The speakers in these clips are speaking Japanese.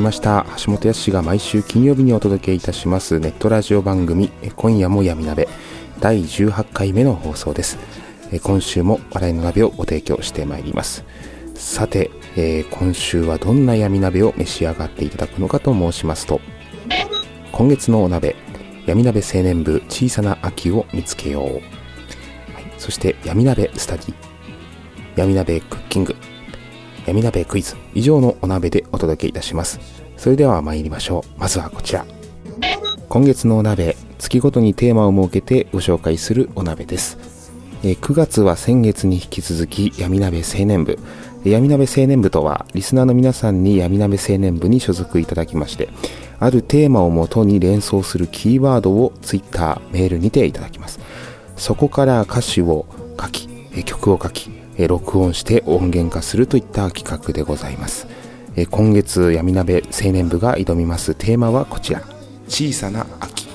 りました。橋本康が毎週金曜日にお届けいたします。ネットラジオ番組今夜も闇鍋。第18回目の放送です。今週も笑いの鍋をご提供してまいります。さて、えー今週はどんな闇鍋を召し上がっていただくのかと申しますと今月のお鍋闇鍋青年部小さな秋を見つけよう、はい、そして闇鍋スタディ。闇鍋クッキング。闇鍋クイズ。以上のお鍋でお届けいたします。それでは参りましょう。まずはこちら。今月のお鍋月ごとにテーマを設けてご紹介するお鍋です。9月は先月に引き続き闇鍋青年部。闇鍋青年部とはリスナーの皆さんに闇鍋青年部に所属いただきましてあるテーマをもとに連想するキーワードをツイッターメールにていただきます。そこから歌詞を書き曲を書きえ録音して音源化するといった企画でございます。え今月闇鍋青年部が挑みます。テーマはこちら。小さな秋。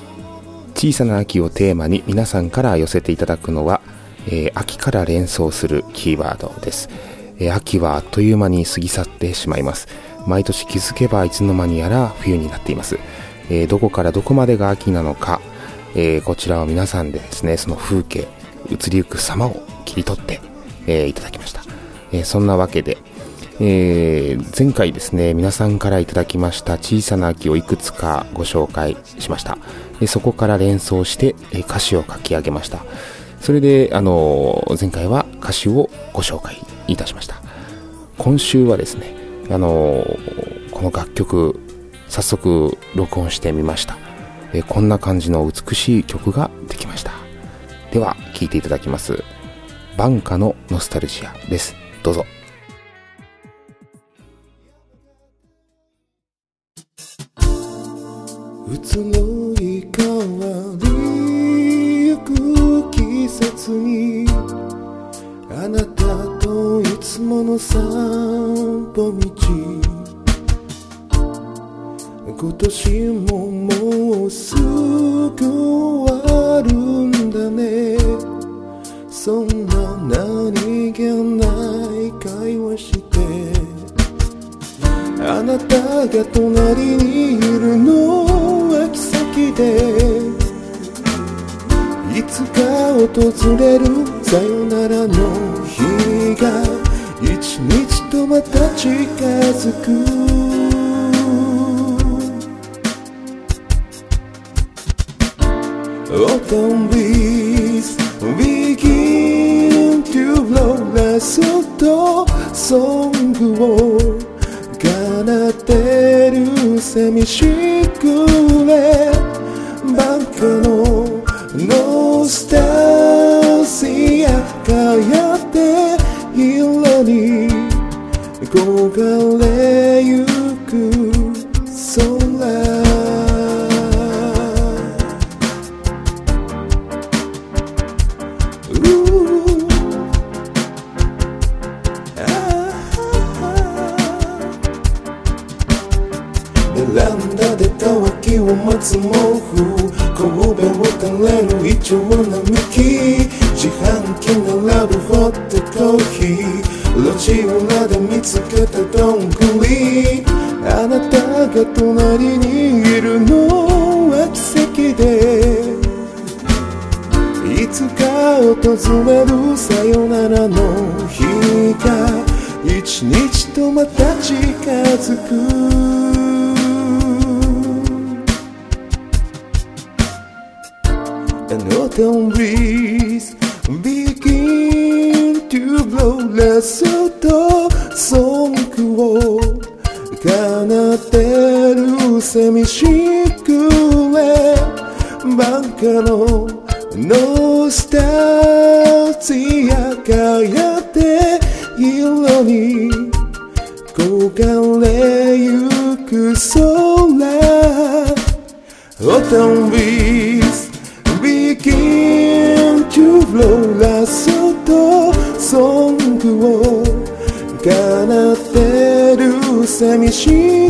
小さな秋をテーマに皆さんから寄せていただくのは、えー秋から連想するキーワードです、えー秋はあっという間に過ぎ去ってしまいます。毎年気づけばいつの間にやら冬になっています、えーどこからどこまでが秋なのか、えこちらは皆さんでですねその風景移りゆく様を切り取って、えいただきました、えそんなわけでえー前回ですね皆さんからいただきました小さな秋をいくつかご紹介しました。でそこから連想して、え歌詞を書き上げました。それで、あのー前回は歌詞をご紹介いたしました。今週はですね、あのーこの楽曲早速録音してみました、えこんな感じの美しい曲ができました。では聴いていただきます。バンカのノスタルジアです。どうぞ。移ろい変わりゆく季節にあなたといつもの散歩道。今年ももうすぐ訪れる。さよならの日が一日とまた近づく。Autumn breeze begin to blow ラストソングを奏でる寂しくれバンカのノスタル路地裏で見つけたどんぐり。あなたが隣にいるのは奇跡で。いつか訪れるノスタルジア輝って色に焦がれゆく空 Autumn breeze begin to blow ラストソングを奏ってる寂しく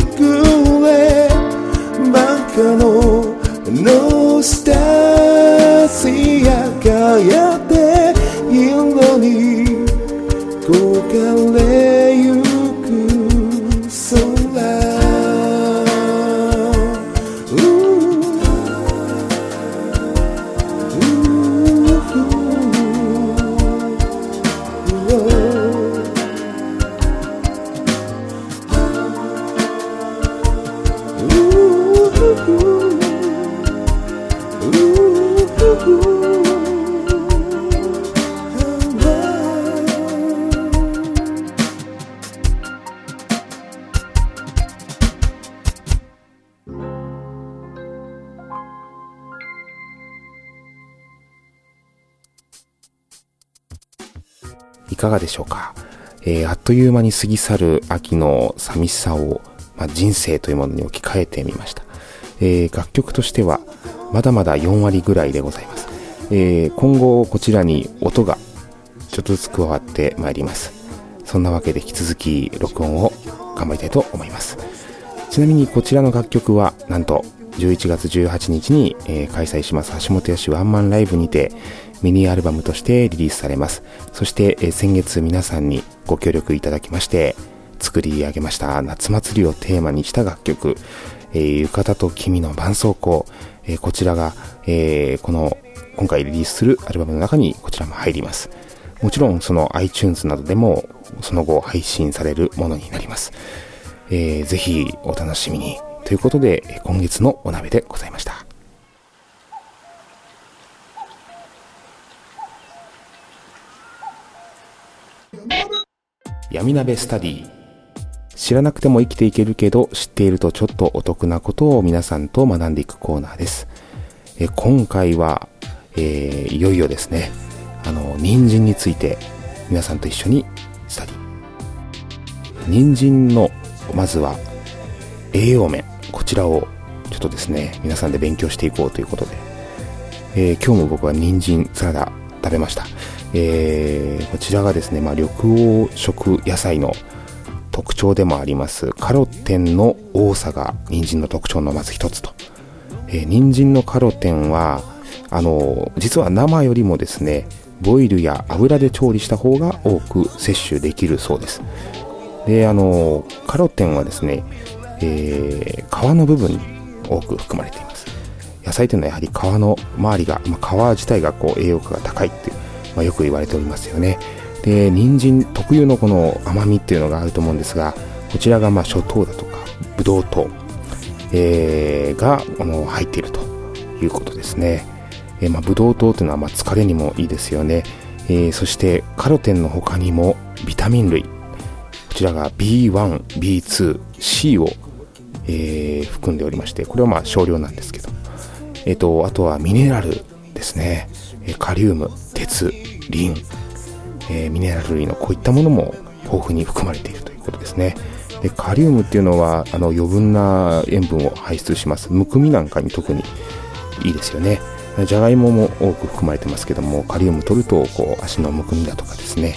かがでしょうか、えーあっという間に過ぎ去る秋の寂しさを、まあ、人生というものに置き換えてみました、えー楽曲としてはまだまだ4割ぐらいでございます、えー今後こちらに音がちょっとずつ加わってまいります。そんなわけで引き続き録音を頑張りたいと思います。ちなみにこちらの楽曲はなんと11月18日に、え開催します橋本康ワンマンライブにてミニアルバムとしてリリースされますそして、先月皆さんにご協力いただきまして作り上げました夏祭りをテーマにした楽曲、え浴衣と君の絆創膏、えこちらが、えこの今回リリースするアルバムの中にこちらも入りますもちろんその iTunes などでもその後配信されるものになりますえーぜひお楽しみに。ということで、今月のお鍋でございました。闇鍋スタディ。知らなくても生きていけるけど知っているとちょっとお得なことを皆さんと学んでいくコーナーです。え今回は、えーいよいよですね、あの、人参について皆さんと一緒にスタディ。人参のまずは栄養面。こちらをちょっとですね皆さんで勉強していこうということで、えー今日も僕は人参サラダ食べました、えーこちらがですね、まあ、緑黄色野菜の特徴でもありますカロテンの多さが人参の特徴のまず一つと、えー人参のカロテンはあの実は生よりもですねボイルや油で調理した方が多く摂取できるそうです。であのカロテンはですね、えー皮の部分に多く含まれています。野菜というのはやはり皮の周りが、まあ、皮自体がこう栄養価が高いっていう、まあ、よく言われておりますよね。で人参特有のこの甘みっていうのがあると思うんですがこちらがまあ諸糖だとかブドウ糖、えーがあの入っているということですね、えーまあ、ブドウ糖というのはま疲れにもいいですよね、えーそしてカロテンの他にもビタミン類。こちらが B1、B2、C を、え含んでおりまして、これはまあ少量なんですけど、えっ、と、あとはミネラルですね、えカリウム、鉄、リン、えーミネラル類のこういったものも豊富に含まれているということですね。でカリウムっていうのはあの余分な塩分を排出します。むくみなんかに特にいいですよね。じゃがいもも多く含まれてますけども、カリウム取るとこう足のむくみだとかですね、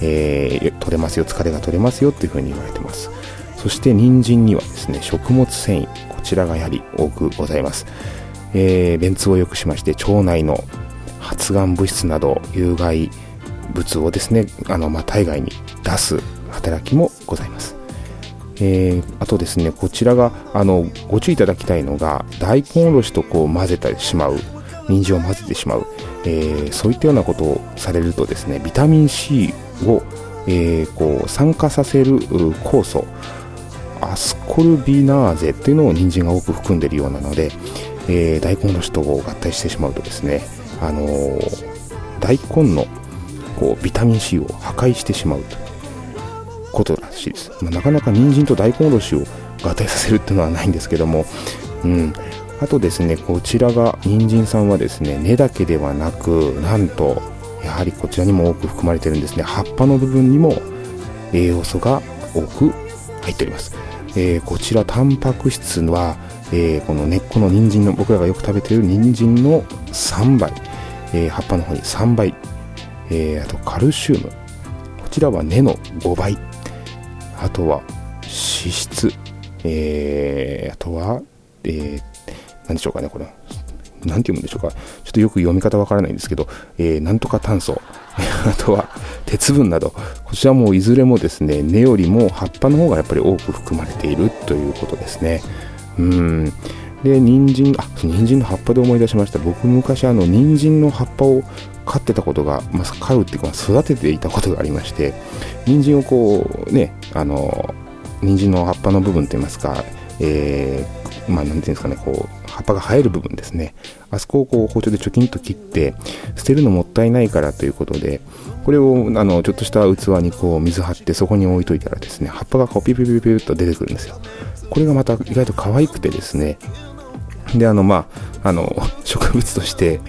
えー取れますよ、疲れが取れますよっていうふうに言われてます。そして人参にはですね、食物繊維、こちらがやはり多くございます。えー便通を良くしまして、腸内の発がん物質など有害物をですね、あの、まあ、体外に出す働きもございます。えーあとですね、こちらが、あの、ご注意いただきたいのが、大根おろしとこう混ぜてしまう、人参を混ぜてしまう、えー、そういったようなことをされるとですねビタミン C を、えー、こう酸化させる酵素アスコルビナーゼっていうのを人参が多く含んでいるようなので、えー、大根おろしと合体してしまうとですね、あのー、大根のこうビタミン C を破壊してしまうということらしいです、まあ、なかなか人参と大根おろしを合体させるっていうのはないんですけども、うん、あとですねこちらが人参さんはですね根だけではなくなんとやはりこちらにも多く含まれてるんですね。葉っぱの部分にも栄養素が多く入っております、えー、こちらタンパク質は、えー、この根っこの人参の僕らがよく食べている人参の3倍、え、葉っぱの方に3倍、えあとカルシウム。こちらは根の5倍。あとは脂質、えあとは、え何でしょうかねこれ何て読むんでしょうか。ちょっとよく読み方わからないんですけど、えー、なんとか炭素。あとは鉄分など。こちらもいずれもですね根よりも葉っぱの方がやっぱり多く含まれているということですね。うん。で人参あ人参の葉っぱで思い出しました僕昔あの人参の葉っぱを飼ってたことが、まあ、飼うっていうか育てていたことがありまして人参をこうねあの人参の葉っぱの部分といいますか、えー、まあ、なんていうんですかね、こう、葉っぱが生える部分ですね。あそこをこう包丁でチョキンと切って、捨てるのもったいないからということで、これをあのちょっとした器にこう水張ってそこに置いといたらですね、葉っぱがこうピピピピピと出てくるんですよ。これがまた意外と可愛くてですね、で、あの、まあ、あの、植物として、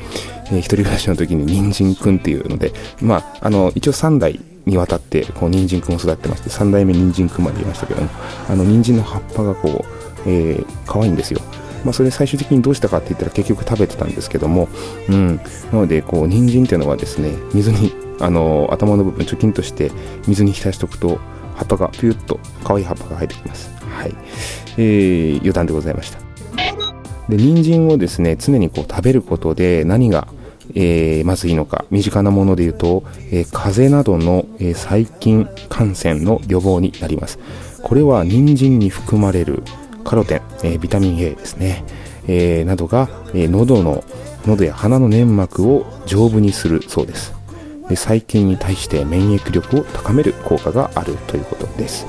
えー、一人暮らしの時に人参くんっていうので、まあ、あの、一応3代にわたって、こう、人参くんを育ってまして、3代目人参くんまでいましたけども、あの、人参の葉っぱがこう、えー、可愛いんですよ。まあ、それ最終的にどうしたかって言ったら結局食べてたんですけども、うん、なのでこう人参っていうのはですね水にあの頭の部分貯金として水に浸しておくと葉っぱがピュッと可愛い葉っぱが生えてきます。はい、えー、余談でございました。で人参をですね常にこう食べることで何がえー、まずいいのか身近なもので言うと、えー、風邪などの、えー、細菌感染の予防になります。これは人参に含まれるカロテン、え、ビタミン A ですね、え、などが、え、喉の喉や鼻の粘膜を丈夫にするそうです。で細菌に対して免疫力を高める効果があるということです。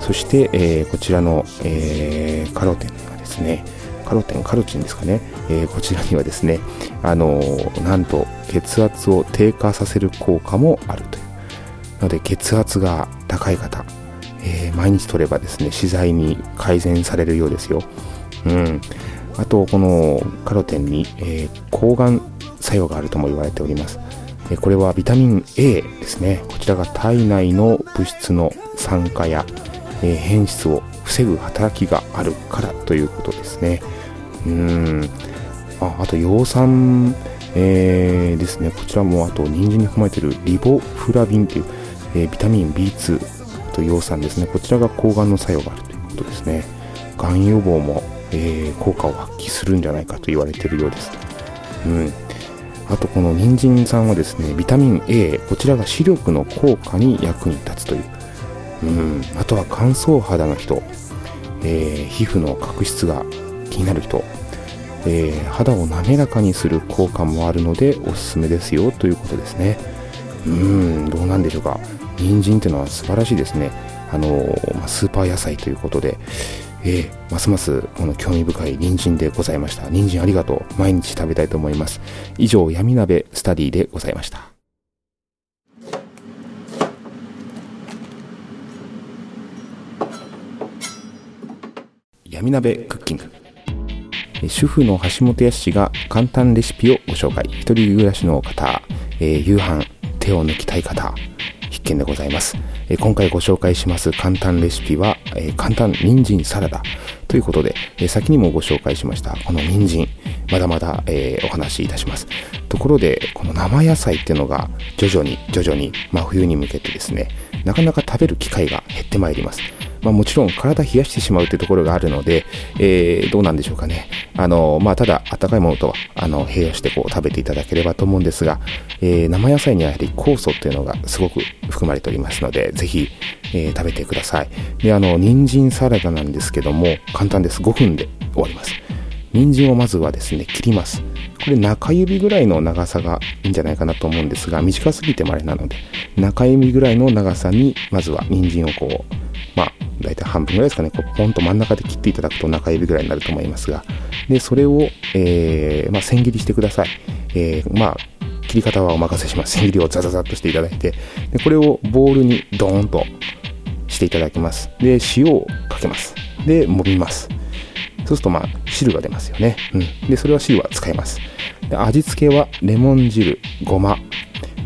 そして、え、こちらの、え、カロテンがですねカロテンカロチンですかね、えー、こちらにはですねあのなんと血圧を低下させる効果もあるというので血圧が高い方えー、毎日取ればですね自在に改善されるようですよ。うん、あとこのカロテンに、え、抗がん作用があるとも言われております。これはビタミン A ですね。こちらが体内の物質の酸化や、え、変質を防ぐ働きがあるからということですね。うん。ああと葉酸、えー、ですね。こちらもあと人参に含まれているリボフラビンという、えー、ビタミン B2 と葉酸ですね。こちらが抗がんの作用があるということですね。がん予防も、えー、効果を発揮するんじゃないかと言われているようです。うん。あとこの人参さんはですねビタミン A こちらが視力の効果に役に立つという。うん。あとは乾燥肌の人、えー、皮膚の角質が気になる人。えー、肌を滑らかにする効果もあるのでおすすめですよということですねうんどうなんでしょうか人参っていうのは素晴らしいですね。あのまあスーパー野菜ということで、えー、ますますこの興味深い人参でございました。人参ありがとう。毎日食べたいと思います。以上、闇鍋スタディでございました。闇鍋クッキング。主婦の橋本康が簡単レシピをご紹介。一人暮らしの方、えー、夕飯、手を抜きたい方、必見でございます。え今回ご紹介します簡単レシピは、え簡単人参サラダということで、え先にもご紹介しましたこの人参、まだまだ、え、お話しいたします。ところで、この生野菜っていうのが徐々に徐々に真冬に向けてですね、なかなか食べる機会が減ってまいります。まあ、もちろん体冷やしてしまうというところがあるので、えー、どうなんでしょうかね。あの、まあ、ただ、温かいものとは、あの、併用してこう食べていただければと思うんですが、えー、生野菜にはやはり酵素っていうのがすごく含まれておりますので、ぜひ、えー、食べてください。で、あの、人参サラダなんですけども、簡単です。5分で終わります。人参をまずはですね、切ります。これ中指ぐらいの長さがいいんじゃないかなと思うんですが、短すぎてもあれなので、中指ぐらいの長さに、まずは人参をこう、まあ、大体半分ぐらいですかね、こうポンと真ん中で切っていただくと中指ぐらいになると思いますが、で、それを、えー、まあ、千切りしてください。えー、まあ、切り方はお任せします。千切りをザザザッとしていただいて、で、これをボウルにドーンとしていただきます。で、塩をかけます。で、揉みます。そうすると、まあ、汁が出ますよね。うん。で、それは汁は使います。で味付けは、レモン汁、ごま、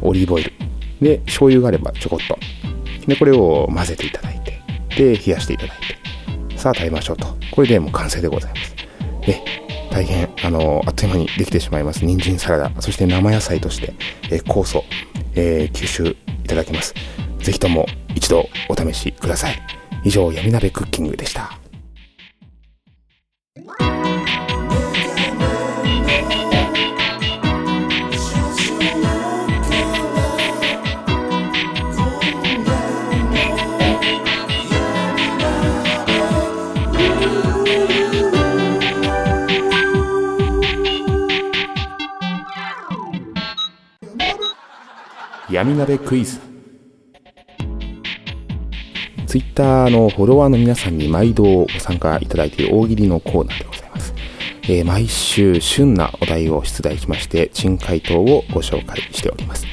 オリーブオイル。で、醤油があればちょこっと。で、これを混ぜていただいて、で、冷やしていただいて、さあ食べましょうと。これでもう完成でございます。え、大変、あの、あっという間にできてしまいます。人参サラダ、そして生野菜として、え酵素、えー、吸収いただけます。ぜひとも一度お試しください。以上、闇鍋クッキングでした。闇鍋クイズ。ツイッターのフォロワーの皆さんに毎度ご参加いただいている大喜利のコーナーでございます、えー、毎週旬なお題を出題しまして珍回答をご紹介しております。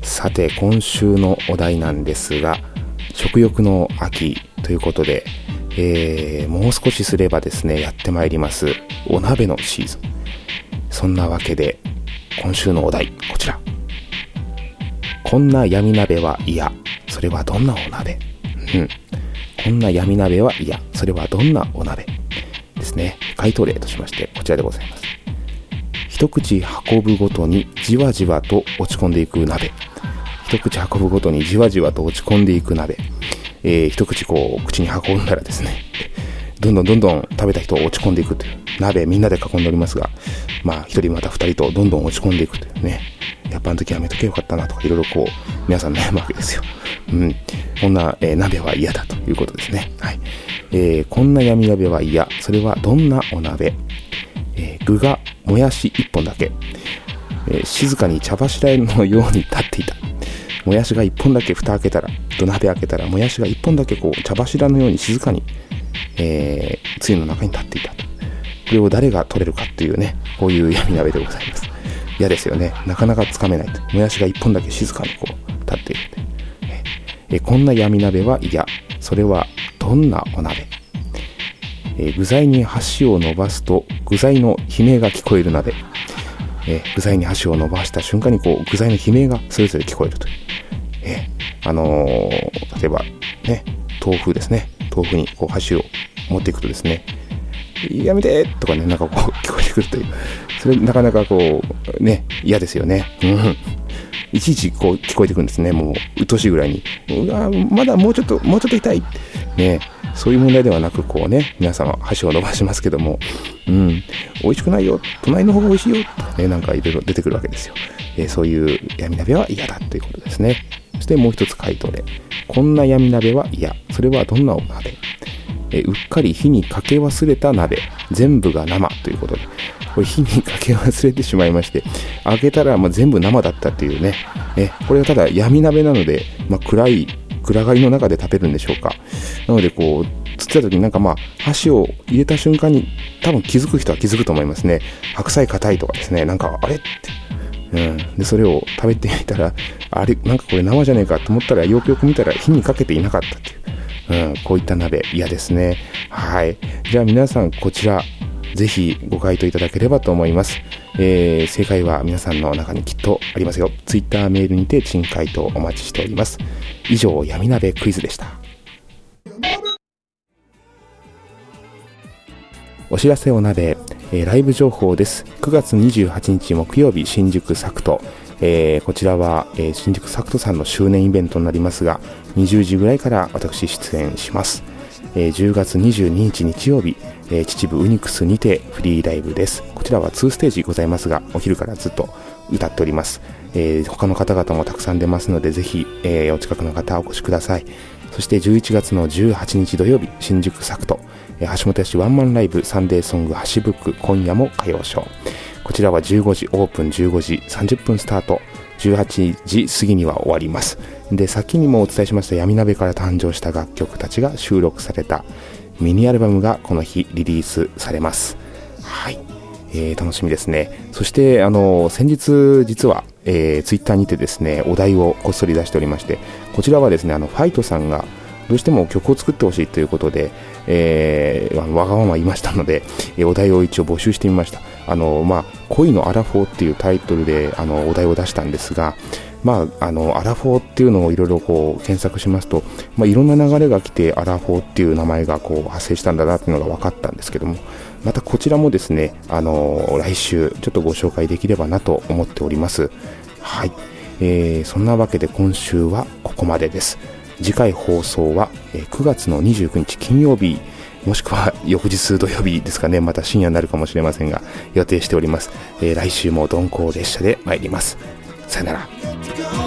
さて今週のお題なんですが食欲の秋ということで、えー、もう少しすればですねやってまいりますお鍋のシーズン。そんなわけで今週のお題こちら。こんな闇鍋は嫌。それはどんなお鍋？うん。こんな闇鍋は嫌。それはどんなお鍋？ですね。回答例としまして、こちらでございます。一口運ぶごとにじわじわと落ち込んでいく鍋。一口運ぶごとにじわじわと落ち込んでいく鍋。えー、一口こう、口に運んだらですね、どんどんどんどん食べた人を落ち込んでいくという。鍋みんなで囲んでおりますが、まあ一人また二人とどんどん落ち込んでいくというね。やっぱあの時やめとけよかったなとか、いろいろこう、皆さん悩むわけですよ。うん。こんな、えー、鍋は嫌だということですね。はい。えー、こんな闇鍋は嫌。それはどんなお鍋？えー、具がもやし一本だけ。えー、静かに茶柱のように立っていた。もやしが一本だけ蓋開けたら、土鍋開けたら、もやしが一本だけこう、茶柱のように静かに、えー、つゆの中に立っていたと。これを誰が取れるかっていうね、こういう闇鍋でございます。嫌ですよね。なかなかつかめないと。もやしが一本だけ静かにこう立っているえこんな闇鍋は嫌。それはどんなお鍋？え具材に箸を伸ばすと具材の悲鳴が聞こえる鍋。え具材に箸を伸ばした瞬間にこう具材の悲鳴がそれぞれ聞こえるという。えあのー、例えばね、豆腐ですね。豆腐にこう箸を持っていくとですね、やめてとかね、なんかこう 聞こえてくるという。それなかなかこう、ね、嫌ですよね。うん。いちいちこう聞こえてくるんですね。もう、鬱陶しいぐらいに。うわまだもうちょっと、もうちょっと痛い。ね、そういう問題ではなく、こうね、皆様箸を伸ばしますけども、うん、美味しくないよ。隣の方が美味しいよ。とかね、なんかいろいろ出てくるわけですよ。えー、そういう闇鍋は嫌だということですね。そしてもう一つ回答で、こんな闇鍋は嫌。それはどんなお鍋？えうっかり火にかけ忘れた鍋。全部が生ということで。これ火にかけ忘れてしまいまして、開けたらもう全部生だったっていうね。え、これはただ闇鍋なので、まあ、暗い、暗がりの中で食べるんでしょうか。なのでこう、釣った時になんかまあ、箸を入れた瞬間に多分気づく人は気づくと思いますね。白菜硬いとかですね、なんかあれって。うん。で、それを食べてみたら、あれ、なんかこれ生じゃねえかと思ったら、よくよく見たら火にかけていなかったっていう。うん、こういった鍋嫌ですね。はい。じゃあ皆さんこちらぜひご回答いただければと思います。えー、正解は皆さんの中にきっとありますよ。Twitter メールにて珍回答お待ちしております。以上、闇鍋クイズでした。お知らせお鍋、えー、ライブ情報です。9月28日木曜日、新宿サクト。えー、こちらは、えー、新宿サクトさんの周年イベントになりますが、20時ぐらいから私出演します。えー、10月22日日曜日、え、秩父ウニクスにてフリーライブです。こちらは2ステージございますが、お昼からずっと歌っております。え、他の方々もたくさん出ますので、ぜひ、え、お近くの方お越しください。そして11月の18日土曜日、新宿サクト、橋本屋市ワンマンライブサンデーソング橋ブック今夜も歌謡ショー。こちらは15時オープン15時30分スタート18時過ぎには終わりますで先にもお伝えしました闇鍋から誕生した楽曲たちが収録されたミニアルバムがこの日リリースされますはいえー、楽しみですね。そして、あの、先日、実は、えー、ツイッターにてですね、お題をこっそり出しておりまして、こちらはですね、あの、ファイトさんが、どうしても曲を作ってほしいということで、えー、わがまま言いましたので、えお題を一応募集してみました。あの、まあ、恋のアラフォーっていうタイトルで、あの、お題を出したんですが、まあ、あの、アラフォーっていうのをいろいろこう検索しますと、まあ、いろんな流れが来て、アラフォーっていう名前がこう発生したんだなっていうのが分かったんですけども、またこちらもですね、あの、来週ちょっとご紹介できればなと思っております。はい。えー、そんなわけで今週はここまでです。次回放送は9月の29日金曜日、もしくは 翌日土曜日ですかね、また深夜になるかもしれませんが、予定しております。えー、来週も鈍行列車で参ります。さよなら。